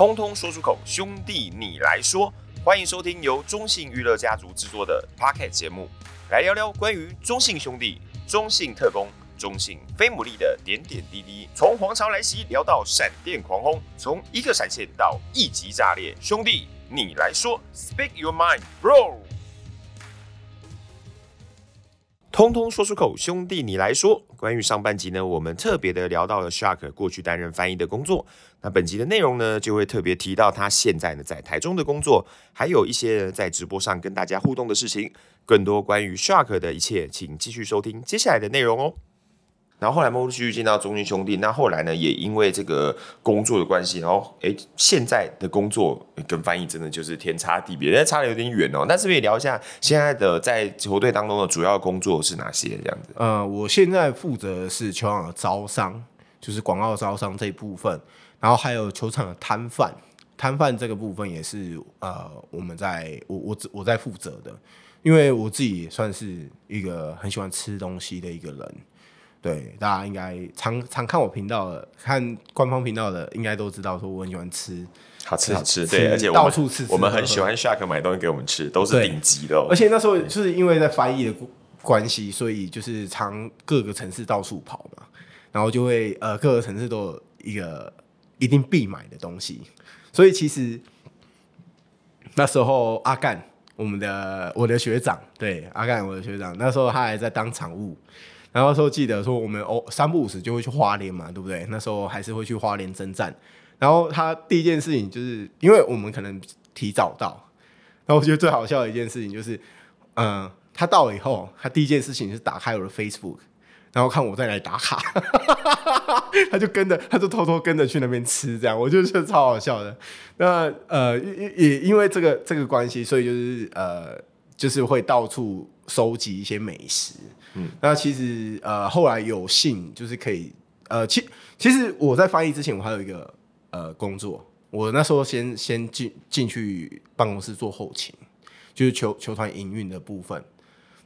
通通说出口，兄弟你来说。欢迎收听由中信娱乐家族制作的 Pocket 节目，来聊聊关于中信兄弟、中信特工、中信飞牡蛎的点点滴滴。从皇朝来袭聊到闪电狂轰，从一个闪现到一级炸裂，兄弟你来说，Speak your mind, bro。通通说出口，兄弟你来说。关于上半集呢，我们特别的聊到了 Shark 过去担任翻译的工作。那本集的内容呢，就会特别提到他现在呢在台中的工作，还有一些在直播上跟大家互动的事情。更多关于 Shark 的一切，请继续收听接下来的内容哦。然后后来陆陆续续进到中信兄弟，那后来呢，也因为这个工作的关系，然后诶，现在的工作跟翻译真的就是天差地别，差的有点远哦。那是不是也聊一下现在的在球队当中的主要工作是哪些这样子？呃，我现在负责的是球场的招商，就是广告招商这一部分，然后还有球场的摊贩，摊贩这个部分也是呃我们在我我我在负责的，因为我自己也算是一个很喜欢吃东西的一个人。对，大家应该常常看我频道的，看官方频道的，应该都知道说我很喜欢吃，好吃好吃，对，而且到处吃，我们很喜欢 Shark 买东西给我们吃，都是顶级的哦。而且那时候就是因为在翻译的关系，所以就是常各个城市到处跑嘛，然后就会呃各个城市都有一个一定必买的东西，所以其实那时候阿干我们的我的学长，对，阿干我的学长，那时候他还在当场务。然后说记得说我们哦三不五时就会去花莲嘛，对不对？那时候还是会去花莲征战。然后他第一件事情就是，因为我们可能提早到，然后我觉得最好笑的一件事情就是，嗯、他到了以后，他第一件事情是打开我的 Facebook，然后看我再来打卡，他就跟着，他就偷偷跟着去那边吃，这样我就觉得超好笑的。那呃也也因为这个这个关系，所以就是呃就是会到处收集一些美食。嗯，那其实呃，后来有幸就是可以呃，其其实我在翻译之前，我还有一个呃工作，我那时候先先进进去办公室做后勤，就是球球团营运的部分。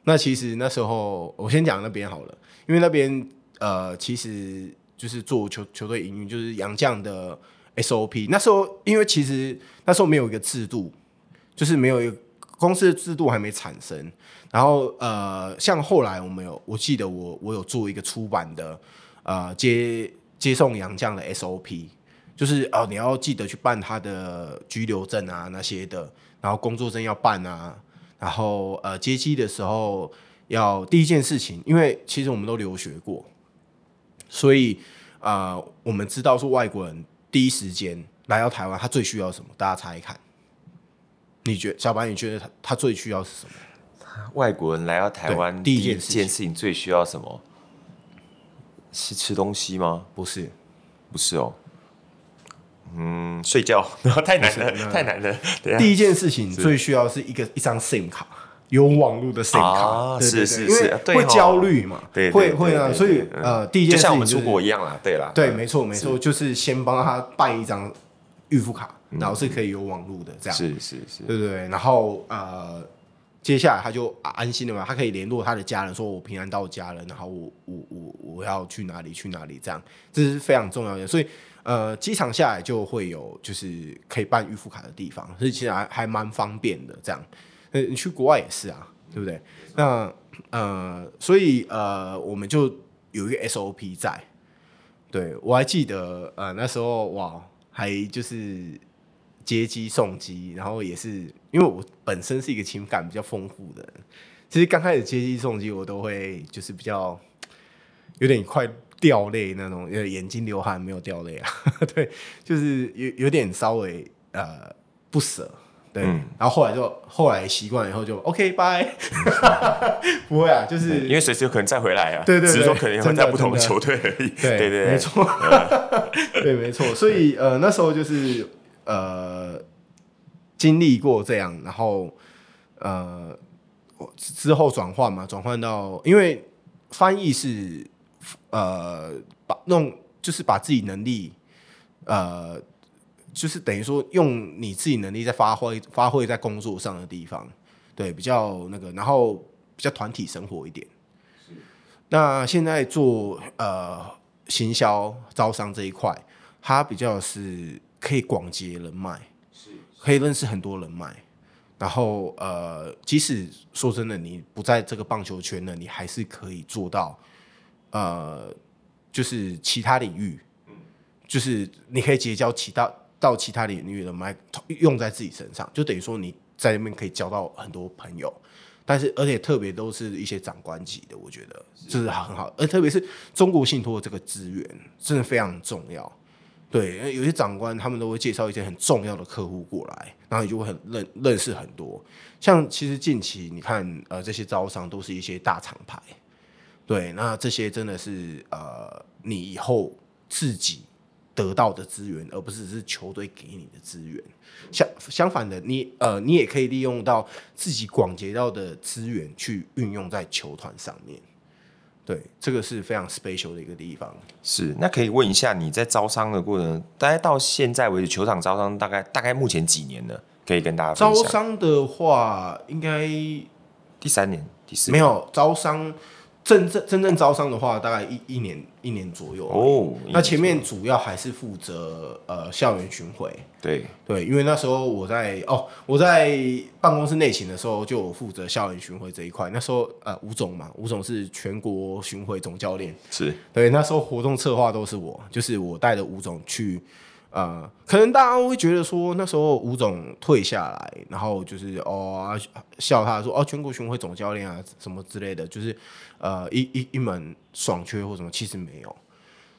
那其实那时候我先讲那边好了，因为那边呃，其实就是做球球队营运，就是杨将的 SOP。那时候因为其实那时候没有一个制度，就是没有一个公司的制度还没产生。然后呃，像后来我们有，我记得我我有做一个出版的呃接接送洋将的 SOP，就是哦你要记得去办他的居留证啊那些的，然后工作证要办啊，然后呃接机的时候要第一件事情，因为其实我们都留学过，所以、呃、我们知道说外国人第一时间来到台湾，他最需要什么？大家猜一看，你觉小白你觉得他他最需要是什么？外国人来到台湾，第一件事情最需要什么？是吃东西吗？不是，不是哦。嗯，睡觉，太难了，太难了。第一件事情最需要是一个一张 SIM 卡，有网络的 SIM 卡。是是是，会焦虑嘛？对，会会啊。所以呃，第一件事情就像我们出国一样啦，对啦。对，没错没错，就是先帮他办一张预付卡，然后是可以有网络的这样。是是是，对对对。然后呃。接下来他就安心了嘛，他可以联络他的家人，说我平安到家了，然后我我我我要去哪里去哪里，这样这是非常重要的。所以呃，机场下来就会有就是可以办预付卡的地方，所以其实还还蛮方便的。这样，呃，你去国外也是啊，对不对？那呃，所以呃，我们就有一个 SOP 在。对，我还记得呃那时候哇，还就是。接机送机，然后也是因为我本身是一个情感比较丰富的人，其实刚开始接机送机，我都会就是比较有点快掉泪那种，眼睛流汗没有掉泪啊，对，就是有有点稍微呃不舍，对，嗯、然后后来就后来习惯了以后就 OK 拜，不会啊，就是因为随时有可能再回来啊，对对，对，只是说可能会在不同的球队而已，对对对，没错，对没错，所以呃那时候就是。呃，经历过这样，然后呃之后转换嘛，转换到因为翻译是呃把弄就是把自己能力呃就是等于说用你自己能力在发挥发挥在工作上的地方，对，比较那个，然后比较团体生活一点。那现在做呃行销招商这一块，它比较是。可以广结人脉，是可以认识很多人脉。然后呃，即使说真的，你不在这个棒球圈呢，你还是可以做到呃，就是其他领域，就是你可以结交其他到其他领域的人脉，用在自己身上，就等于说你在那边可以交到很多朋友。但是，而且特别都是一些长官级的，我觉得这是很好。而特别是中国信托这个资源，真的非常重要。对，有些长官他们都会介绍一些很重要的客户过来，然后你就会很认认识很多。像其实近期你看，呃，这些招商都是一些大厂牌。对，那这些真的是呃，你以后自己得到的资源，而不是只是球队给你的资源。相相反的，你呃，你也可以利用到自己广结到的资源去运用在球团上面。对，这个是非常 special 的一个地方。是，那可以问一下你在招商的过程，大概到现在为止，球场招商大概大概目前几年呢？可以跟大家。招商的话，应该第三年、第四年没有招商。真正真正招商的话，大概一一年一年左右哦。那前面主要还是负责呃校园巡回。对对，因为那时候我在哦我在办公室内勤的时候，就负责校园巡回这一块。那时候呃吴总嘛，吴总是全国巡回总教练。是对，那时候活动策划都是我，就是我带着吴总去。呃，可能大家会觉得说，那时候吴总退下来，然后就是哦笑他说哦全国巡回总教练啊什么之类的，就是呃一一一门爽缺或什么，其实没有。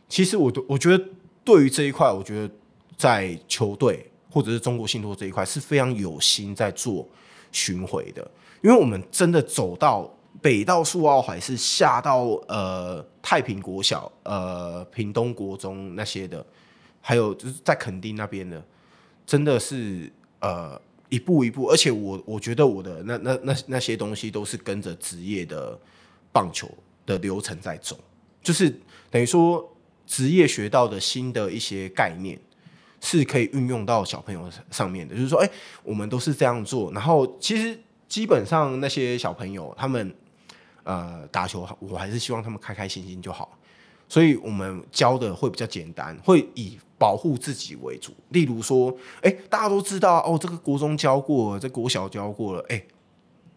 其实我我觉得对于这一块，我觉得在球队或者是中国信托这一块是非常有心在做巡回的，因为我们真的走到北到苏澳海，是下到呃太平国小、呃屏东国中那些的。还有就是在垦丁那边的，真的是呃一步一步，而且我我觉得我的那那那那些东西都是跟着职业的棒球的流程在走，就是等于说职业学到的新的一些概念是可以运用到小朋友上面的，就是说，哎，我们都是这样做，然后其实基本上那些小朋友他们呃打球，我还是希望他们开开心心就好。所以我们教的会比较简单，会以保护自己为主。例如说，哎，大家都知道哦，这个国中教过，这国小教过了，哎，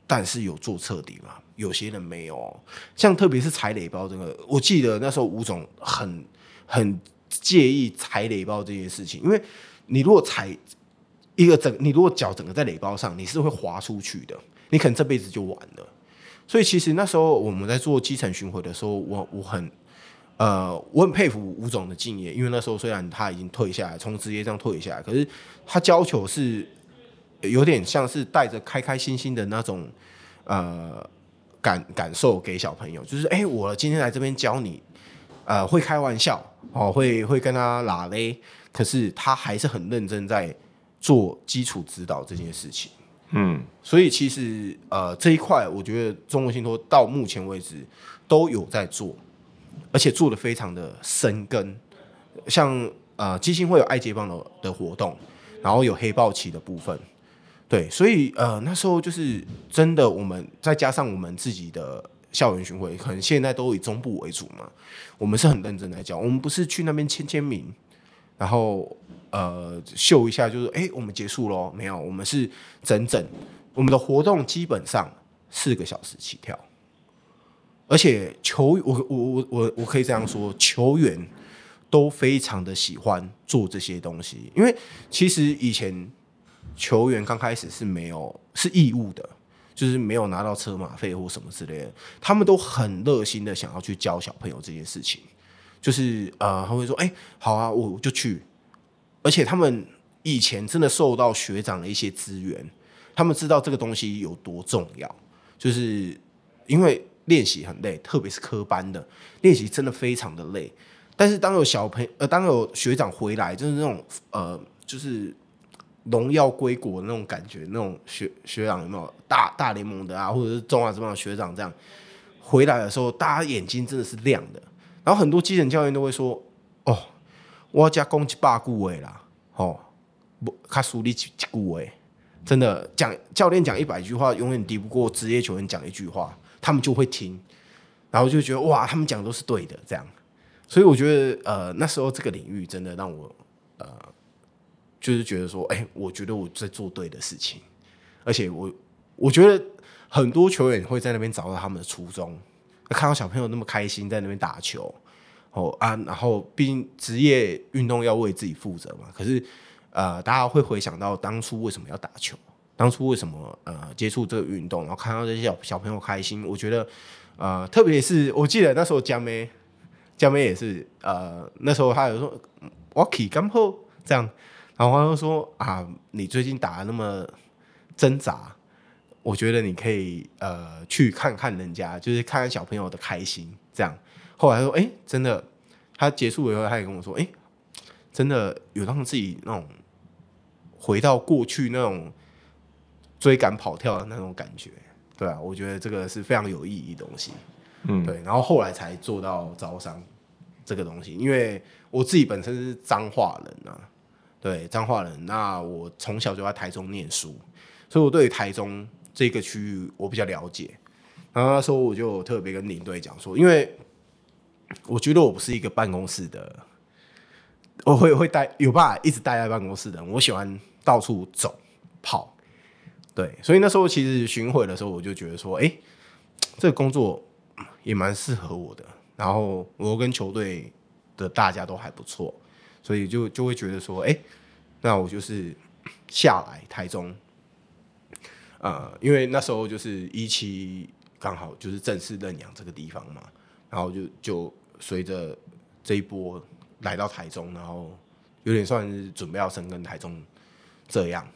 但是有做彻底吗？有些人没有。像特别是踩雷包这个，我记得那时候吴总很很介意踩雷包这件事情，因为你如果踩一个整，你如果脚整个在雷包上，你是会滑出去的，你可能这辈子就完了。所以其实那时候我们在做基层巡回的时候，我我很。呃，我很佩服吴总的敬业，因为那时候虽然他已经退下来，从职业上退下来，可是他教球是有点像是带着开开心心的那种呃感感受给小朋友，就是哎、欸，我今天来这边教你，呃，会开玩笑哦，会会跟他拉嘞，可是他还是很认真在做基础指导这件事情。嗯，所以其实呃这一块，我觉得中国信托到目前为止都有在做。而且做的非常的深耕，像呃基金会有爱接棒的的活动，然后有黑豹旗的部分，对，所以呃那时候就是真的，我们再加上我们自己的校园巡回，可能现在都以中部为主嘛，我们是很认真来讲，我们不是去那边签签名，然后呃秀一下就是哎、我们结束喽，没有，我们是整整我们的活动基本上四个小时起跳。而且球，我我我我我可以这样说，球员都非常的喜欢做这些东西，因为其实以前球员刚开始是没有是义务的，就是没有拿到车马费或什么之类的，他们都很热心的想要去教小朋友这件事情，就是呃，他会说，哎、好啊，我就去，而且他们以前真的受到学长的一些资源，他们知道这个东西有多重要，就是因为。练习很累，特别是科班的练习真的非常的累。但是当有小朋呃，当有学长回来，就是那种呃，就是荣耀归国的那种感觉，那种学学长有没有大大联盟的啊，或者是中华职棒学长这样回来的时候，大家眼睛真的是亮的。然后很多基层教练都会说：“哦，我要加攻击八顾位啦，哦，不，他输你几顾位，真的讲教练讲一百句话，永远敌不过职业球员讲一句话。”他们就会听，然后就觉得哇，他们讲的都是对的，这样。所以我觉得，呃，那时候这个领域真的让我，呃，就是觉得说，哎、我觉得我在做对的事情，而且我我觉得很多球员会在那边找到他们的初衷，看到小朋友那么开心在那边打球，哦啊，然后毕竟职业运动要为自己负责嘛，可是呃，大家会回想到当初为什么要打球，当初为什么呃接触这个运动，然后看到这些小小朋友开心，我觉得呃，特别是我记得那时候江妹，江妹也是呃，那时候她有说我可以刚好这样。然后她就说啊，你最近打得那么挣扎，我觉得你可以呃去看看人家，就是看看小朋友的开心这样。后来说，哎，真的，他结束以后，他也跟我说，哎，真的有让自己那种回到过去那种追赶跑跳的那种感觉，对啊，我觉得这个是非常有意义的东西，嗯，对。然后后来才做到招商这个东西，因为我自己本身是彰化人啊。对，彰化人。那我从小就在台中念书，所以我对台中这个区域我比较了解。然后那时候我就特别跟领队讲说，因为我觉得我不是一个办公室的，我会会待有办法一直待在办公室的。我喜欢到处走跑。对，所以那时候其实巡回的时候，我就觉得说，哎，这个工作也蛮适合我的。然后我跟球队的大家都还不错。所以就就会觉得说，哎、那我就是下来台中，呃，因为那时候就是一期刚好就是正式认养这个地方嘛，然后就就随着这一波来到台中，然后有点算是准备要深耕台中这样，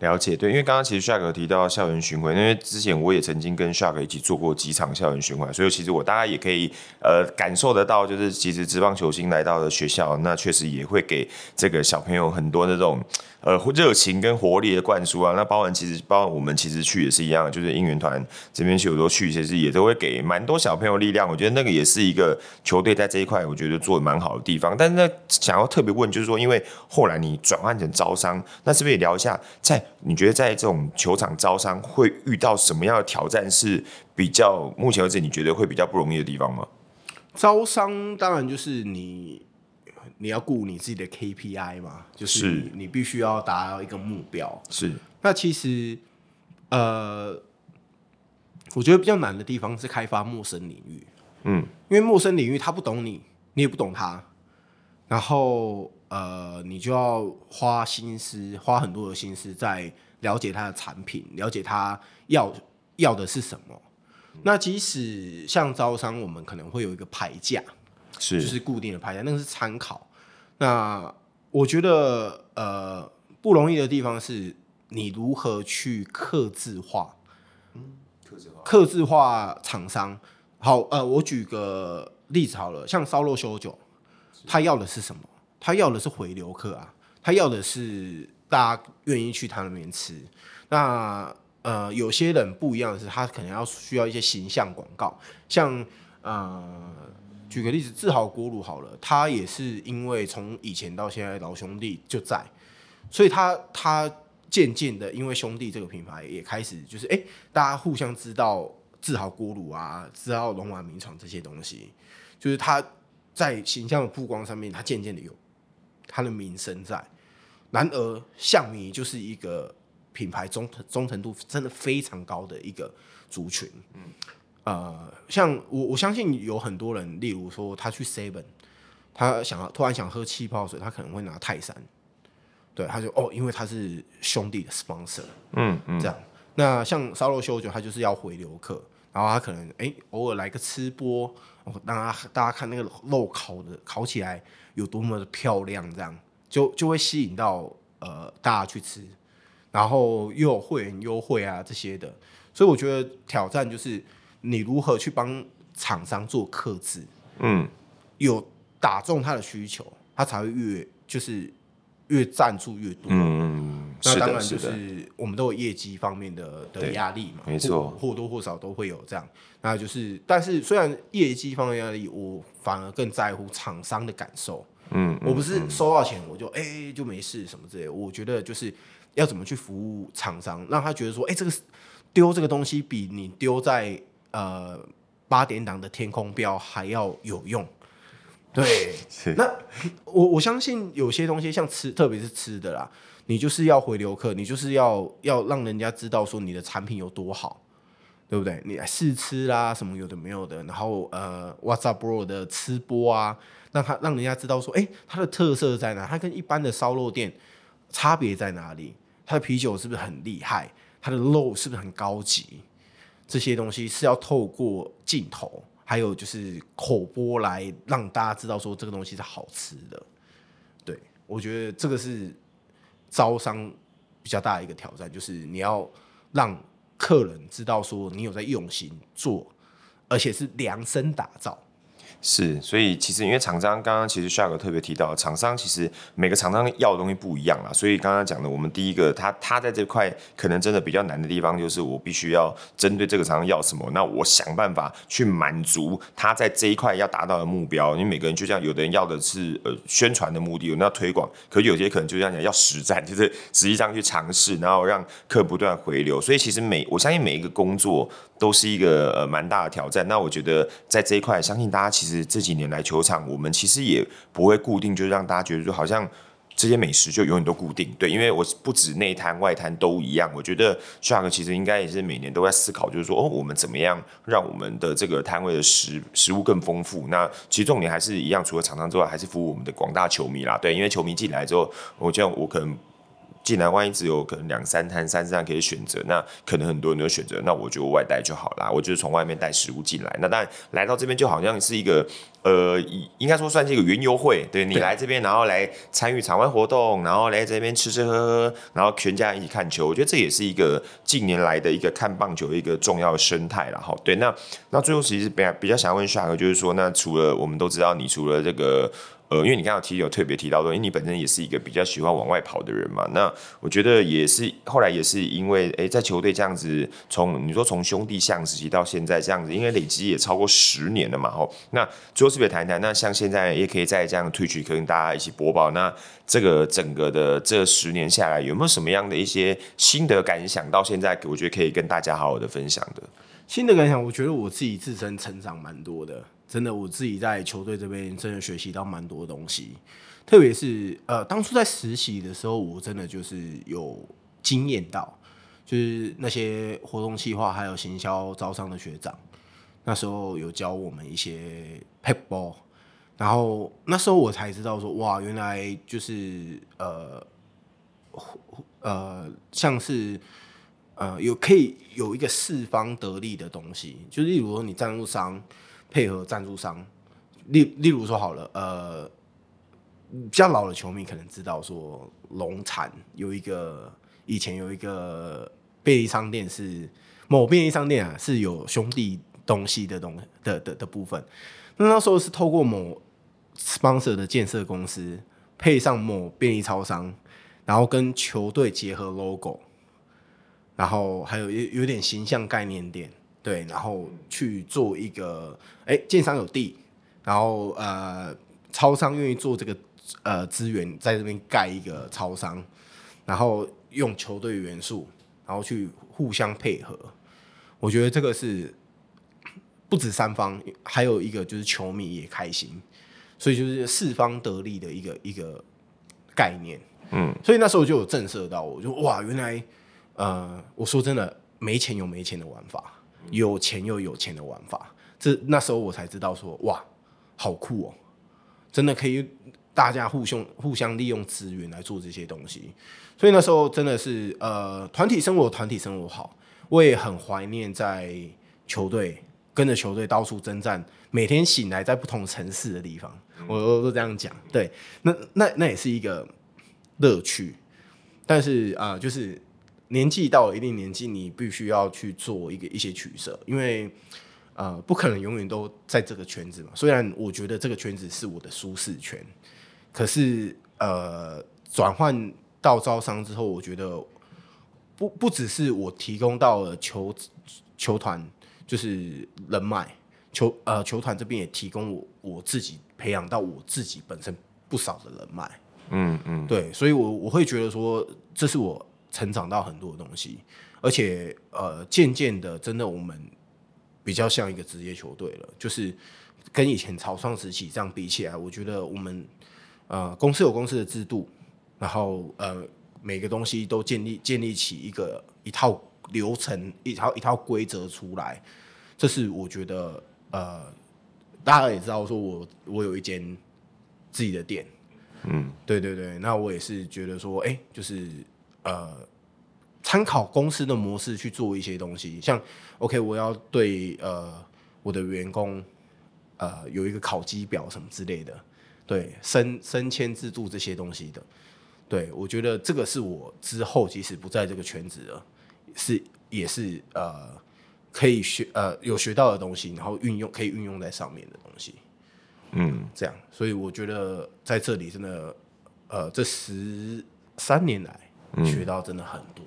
了解，对，因为刚刚其实 Shark 有提到校园巡回，因为之前我也曾经跟 Shark 一起做过几场校园巡回，所以其实我大概也可以呃感受得到，就是其实职棒球星来到了学校，那确实也会给这个小朋友很多那种呃热情跟活力的灌输啊。那包含其实包含我们其实去也是一样，就是应援团这边有时候去，其实也都会给蛮多小朋友力量。我觉得那个也是一个球队在这一块，我觉得做的蛮好的地方。但是呢，想要特别问，就是说，因为后来你转换成招商，那是不是也聊一下在？你觉得在这种球场招商会遇到什么样的挑战？是比较目前为止你觉得会比较不容易的地方吗？招商当然就是你你要顾你自己的 KPI 嘛，就是你必须要达到一个目标。是。那其实呃，我觉得比较难的地方是开发陌生领域。嗯，因为陌生领域他不懂你，你也不懂他，然后。呃，你就要花心思，花很多的心思在了解他的产品，了解他要要的是什么。那即使像招商，我们可能会有一个牌价，是就是固定的牌价，那个是参考。那我觉得呃不容易的地方是你如何去克制化，嗯，克制化，克制化厂商。好，呃，我举个例子好了，像烧肉修酒，他要的是什么？他要的是回流客啊，他要的是大家愿意去他那边吃。那呃，有些人不一样的是，他可能要需要一些形象广告，像呃，举个例子，志豪锅炉好了，他也是因为从以前到现在老兄弟就在，所以他他渐渐的因为兄弟这个品牌也开始就是哎、大家互相知道志豪锅炉啊，知道龙丸铭传这些东西，就是他在形象的曝光上面，他渐渐的有。他的名声在，然而象迷就是一个品牌忠忠诚度真的非常高的一个族群。嗯，呃，像我我相信有很多人，例如说他去 Seven，他想要突然想喝气泡水，他可能会拿泰山。对，他就哦，因为他是兄弟的 sponsor。嗯嗯，这样。那像烧肉秀酒，他就是要回流客，然后他可能哎、欸、偶尔来个吃播，让大家大家看那个肉烤的烤起来。有多么的漂亮，这样。就就会吸引到呃大家去吃，然后又有会员优惠啊这些的，所以我觉得挑战就是你如何去帮厂商做克制，嗯，有打中他的需求，他才会越就是越赞助越多，嗯，那当然就是我们都有业绩方面的的压力嘛，没错，或多或少都会有这样，那就是但是虽然业绩方面压力我。反而更在乎厂商的感受。嗯，我不是收到钱我就哎、欸、就没事什么之类的。我觉得就是要怎么去服务厂商，让他觉得说，哎、欸，这个丢这个东西比你丢在呃八点档的天空标还要有用。对，那我我相信有些东西像吃，特别是吃的啦，你就是要回流客，你就是要要让人家知道说你的产品有多好，对不对？你试吃啦，什么有的没有的，然后呃，WhatsApp Bro 的吃播啊，让他让人家知道说，哎，它的特色在哪？它跟一般的烧肉店差别在哪里？它的啤酒是不是很厉害？它的肉是不是很高级？这些东西是要透过镜头。还有就是口播来让大家知道说这个东西是好吃的，对，我觉得这个是招商比较大的一个挑战，就是你要让客人知道说你有在用心做，而且是量身打造。是，所以其实因为厂商刚刚其实 Shark 特别提到，厂商其实每个厂商要的东西不一样啦。所以刚刚讲的，我们第一个，他他在这块可能真的比较难的地方，就是我必须要针对这个厂商要什么，那我想办法去满足他在这一块要达到的目标。因为每个人就像有的人要的是呃宣传的目的，有人要推广，可有些可能就像讲要实战，就是实际上去尝试，然后让客不断回流。所以其实每我相信每一个工作都是一个呃蛮大的挑战。那我觉得在这一块，相信大家其实。这几年来球场，我们其实也不会固定，就是让大家觉得说好像这些美食就永远都固定。对，因为我不止内滩外滩都一样。我觉得 Shark 其实应该也是每年都在思考，就是说哦，我们怎么样让我们的这个摊位的食食物更丰富？那其实重点还是一样，除了厂商之外，还是服务我们的广大球迷啦。对，因为球迷进来之后，我这样我可能。既然万一只有可能两三摊、三四摊可以选择，那可能很多人都选择，那我就外带就好啦。我就是从外面带食物进来。那当然来到这边就好像是一个，呃，应该说算是一个云游会。对，你来这边，然后来参与场外活动，然后来这边吃吃喝喝，然后全家一起看球。我觉得这也是一个近年来的一个看棒球的一个重要生态了哈。对，那那最后其实比较比较想问 Shark，就是说，那除了我们都知道，你除了这个。呃，因为你刚刚提有特别提到说，因为你本身也是一个比较喜欢往外跑的人嘛，那我觉得也是后来也是因为，哎，在球队这样子，从你说从兄弟象时期到现在这样子，因为累积也超过十年了嘛，吼，那最后特别谈谈，那像现在也可以再这样退去跟大家一起播报，那这个整个的这十年下来，有没有什么样的一些心得感想？到现在我觉得可以跟大家好好的分享的。新的感想，我觉得我自己自身成长蛮多的。真的，我自己在球队这边真的学习到蛮多东西，特别是呃，当初在实习的时候，我真的就是有经验到，就是那些活动计划还有行销招商的学长，那时候有教我们一些 paintball，然后那时候我才知道说，哇，原来就是呃呃，像是呃有可以有一个四方得利的东西，就例如说你赞助商。配合赞助商，例例如说好了，呃，比较老的球迷可能知道说，龙产有一个以前有一个便利商店是某便利商店啊，是有兄弟东西的东的的的部分。那那时候是透过某 sponsor 的建设公司配上某便利超商，然后跟球队结合 logo，然后还有有有点形象概念店。对，然后去做一个，哎，建商有地，然后呃，超商愿意做这个呃资源，在这边盖一个超商，然后用球队元素，然后去互相配合，我觉得这个是不止三方，还有一个就是球迷也开心，所以就是四方得利的一个一个概念，嗯，所以那时候就有震慑到我，就哇，原来呃，我说真的，没钱有没钱的玩法。有钱又有钱的玩法，这那时候我才知道说，哇，好酷哦！真的可以大家互相互相利用资源来做这些东西，所以那时候真的是呃，团体生活团体生活好，我也很怀念在球队跟着球队到处征战，每天醒来在不同城市的地方，我都都这样讲，对，那那那也是一个乐趣，但是啊、呃，就是。年纪到了一定年纪，你必须要去做一个一些取舍，因为呃，不可能永远都在这个圈子嘛。虽然我觉得这个圈子是我的舒适圈，可是呃，转换到招商之后，我觉得不不只是我提供到了球球团，就是人脉球呃球团这边也提供我我自己培养到我自己本身不少的人脉。嗯嗯，对，所以我我会觉得说，这是我。成长到很多东西，而且呃，渐渐的，真的我们比较像一个职业球队了，就是跟以前草创时期这样比起来，我觉得我们呃公司有公司的制度，然后呃每个东西都建立建立起一个一套流程，一套一套规则出来，这是我觉得呃大家也知道，说我我有一间自己的店，嗯，对对对，那我也是觉得说，哎、欸，就是呃。参考公司的模式去做一些东西，像 OK，我要对呃我的员工呃有一个考绩表什么之类的，对升升迁制度这些东西的，对我觉得这个是我之后即使不在这个圈子了，是也是呃可以学呃有学到的东西，然后运用可以运用在上面的东西，嗯，这样，所以我觉得在这里真的呃这十三年来学到真的很多。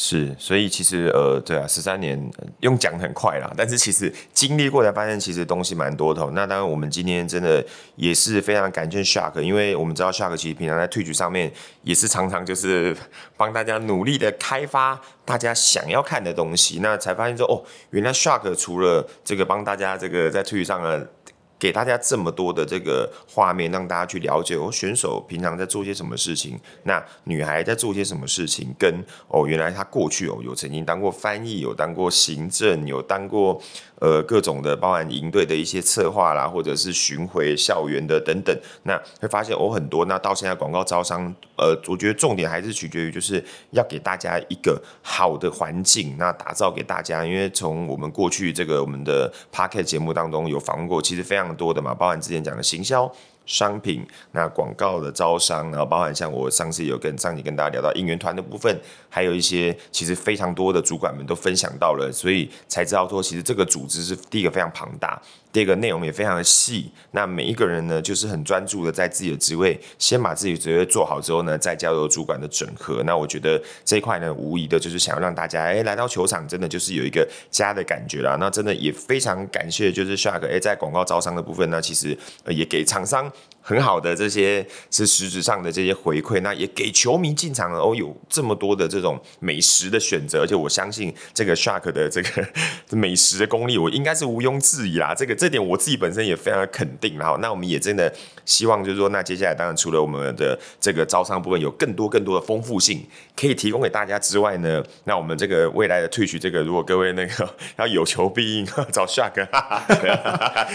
是，所以其实呃，对啊，十三年用讲很快啦，但是其实经历过才发现，其实东西蛮多的。那当然，我们今天真的也是非常感谢 Shark，因为我们知道 Shark 其实平常在 Twitch 上面也是常常就是 帮大家努力的开发大家想要看的东西，那才发现说哦，原来 Shark 除了这个帮大家这个在 Twitch 上的。给大家这么多的这个画面，让大家去了解哦，选手平常在做些什么事情，那女孩在做些什么事情，跟哦，原来她过去哦有曾经当过翻译，有当过行政，有当过。呃，各种的，包含营队的一些策划啦，或者是巡回校园的等等，那会发现我很多。那到现在广告招商，呃，我觉得重点还是取决于，就是要给大家一个好的环境，那打造给大家。因为从我们过去这个我们的 Podcast 节目当中有访问过，其实非常多的嘛，包含之前讲的行销。商品，那广告的招商，然后包含像我上次有跟上集跟大家聊到应援团的部分，还有一些其实非常多的主管们都分享到了，所以才知道说，其实这个组织是第一个非常庞大。第二个内容也非常的细，那每一个人呢，就是很专注的在自己的职位，先把自己的职位做好之后呢，再交由主管的整合。那我觉得这一块呢，无疑的就是想要让大家哎来到球场，真的就是有一个家的感觉啦。那真的也非常感谢，就是 Shark 哎在广告招商的部分呢，其实也给厂商很好的这些是实质上的这些回馈，那也给球迷进场了哦有这么多的这种美食的选择，而且我相信这个 Shark 的这个 美食的功力，我应该是毋庸置疑啦。这个这点我自己本身也非常的肯定，然后那我们也真的希望就是说，那接下来当然除了我们的这个招商部分有更多更多的丰富性可以提供给大家之外呢，那我们这个未来的 Twitch 这个，如果各位那个 要有求必应，找 Shark，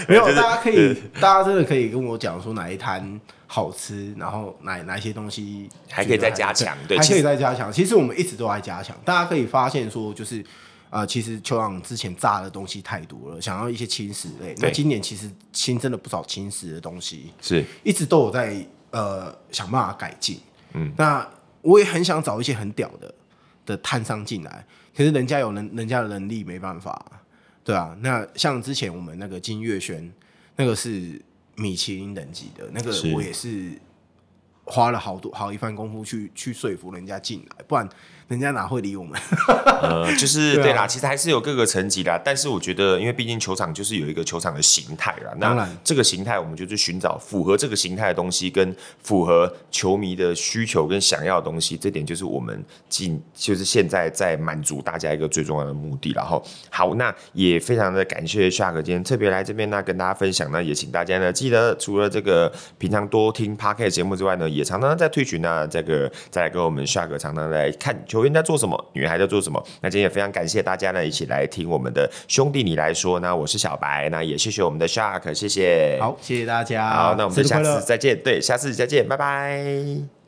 没有，大家可以，大家真的可以跟我讲说哪一摊好吃，然后哪哪些东西还可以再加强，对，还可以再加强。其实我们一直都在加强，大家可以发现说就是。啊、呃，其实球场之前炸的东西太多了，想要一些轻食类。那今年其实新增了不少轻食的东西，是一直都有在呃想办法改进。嗯，那我也很想找一些很屌的的摊商进来，可是人家有人人家的能力没办法，对啊。那像之前我们那个金月轩，那个是米其林等级的，那个我也是花了好多好一番功夫去去说服人家进来，不然。人家哪会理我们？呃，就是 对啦，其实还是有各个层级的。但是我觉得，因为毕竟球场就是有一个球场的形态啦。那这个形态，我们就去寻找符合这个形态的东西，跟符合球迷的需求跟想要的东西。这点就是我们进，就是现在在满足大家一个最重要的目的。然后，好，那也非常的感谢 Shark 今天特别来这边呢，跟大家分享呢，也请大家呢记得，除了这个平常多听 Podcast 节目之外呢，也常常在 Twitch 呢，这个再来跟我们 Shark 常常来看球。球员在做什么？女孩在做什么？那今天也非常感谢大家呢，一起来听我们的兄弟你来说。那我是小白，那也谢谢我们的 Shark，谢谢。好，谢谢大家。好，那我们就下次再见。对，下次再见，拜拜。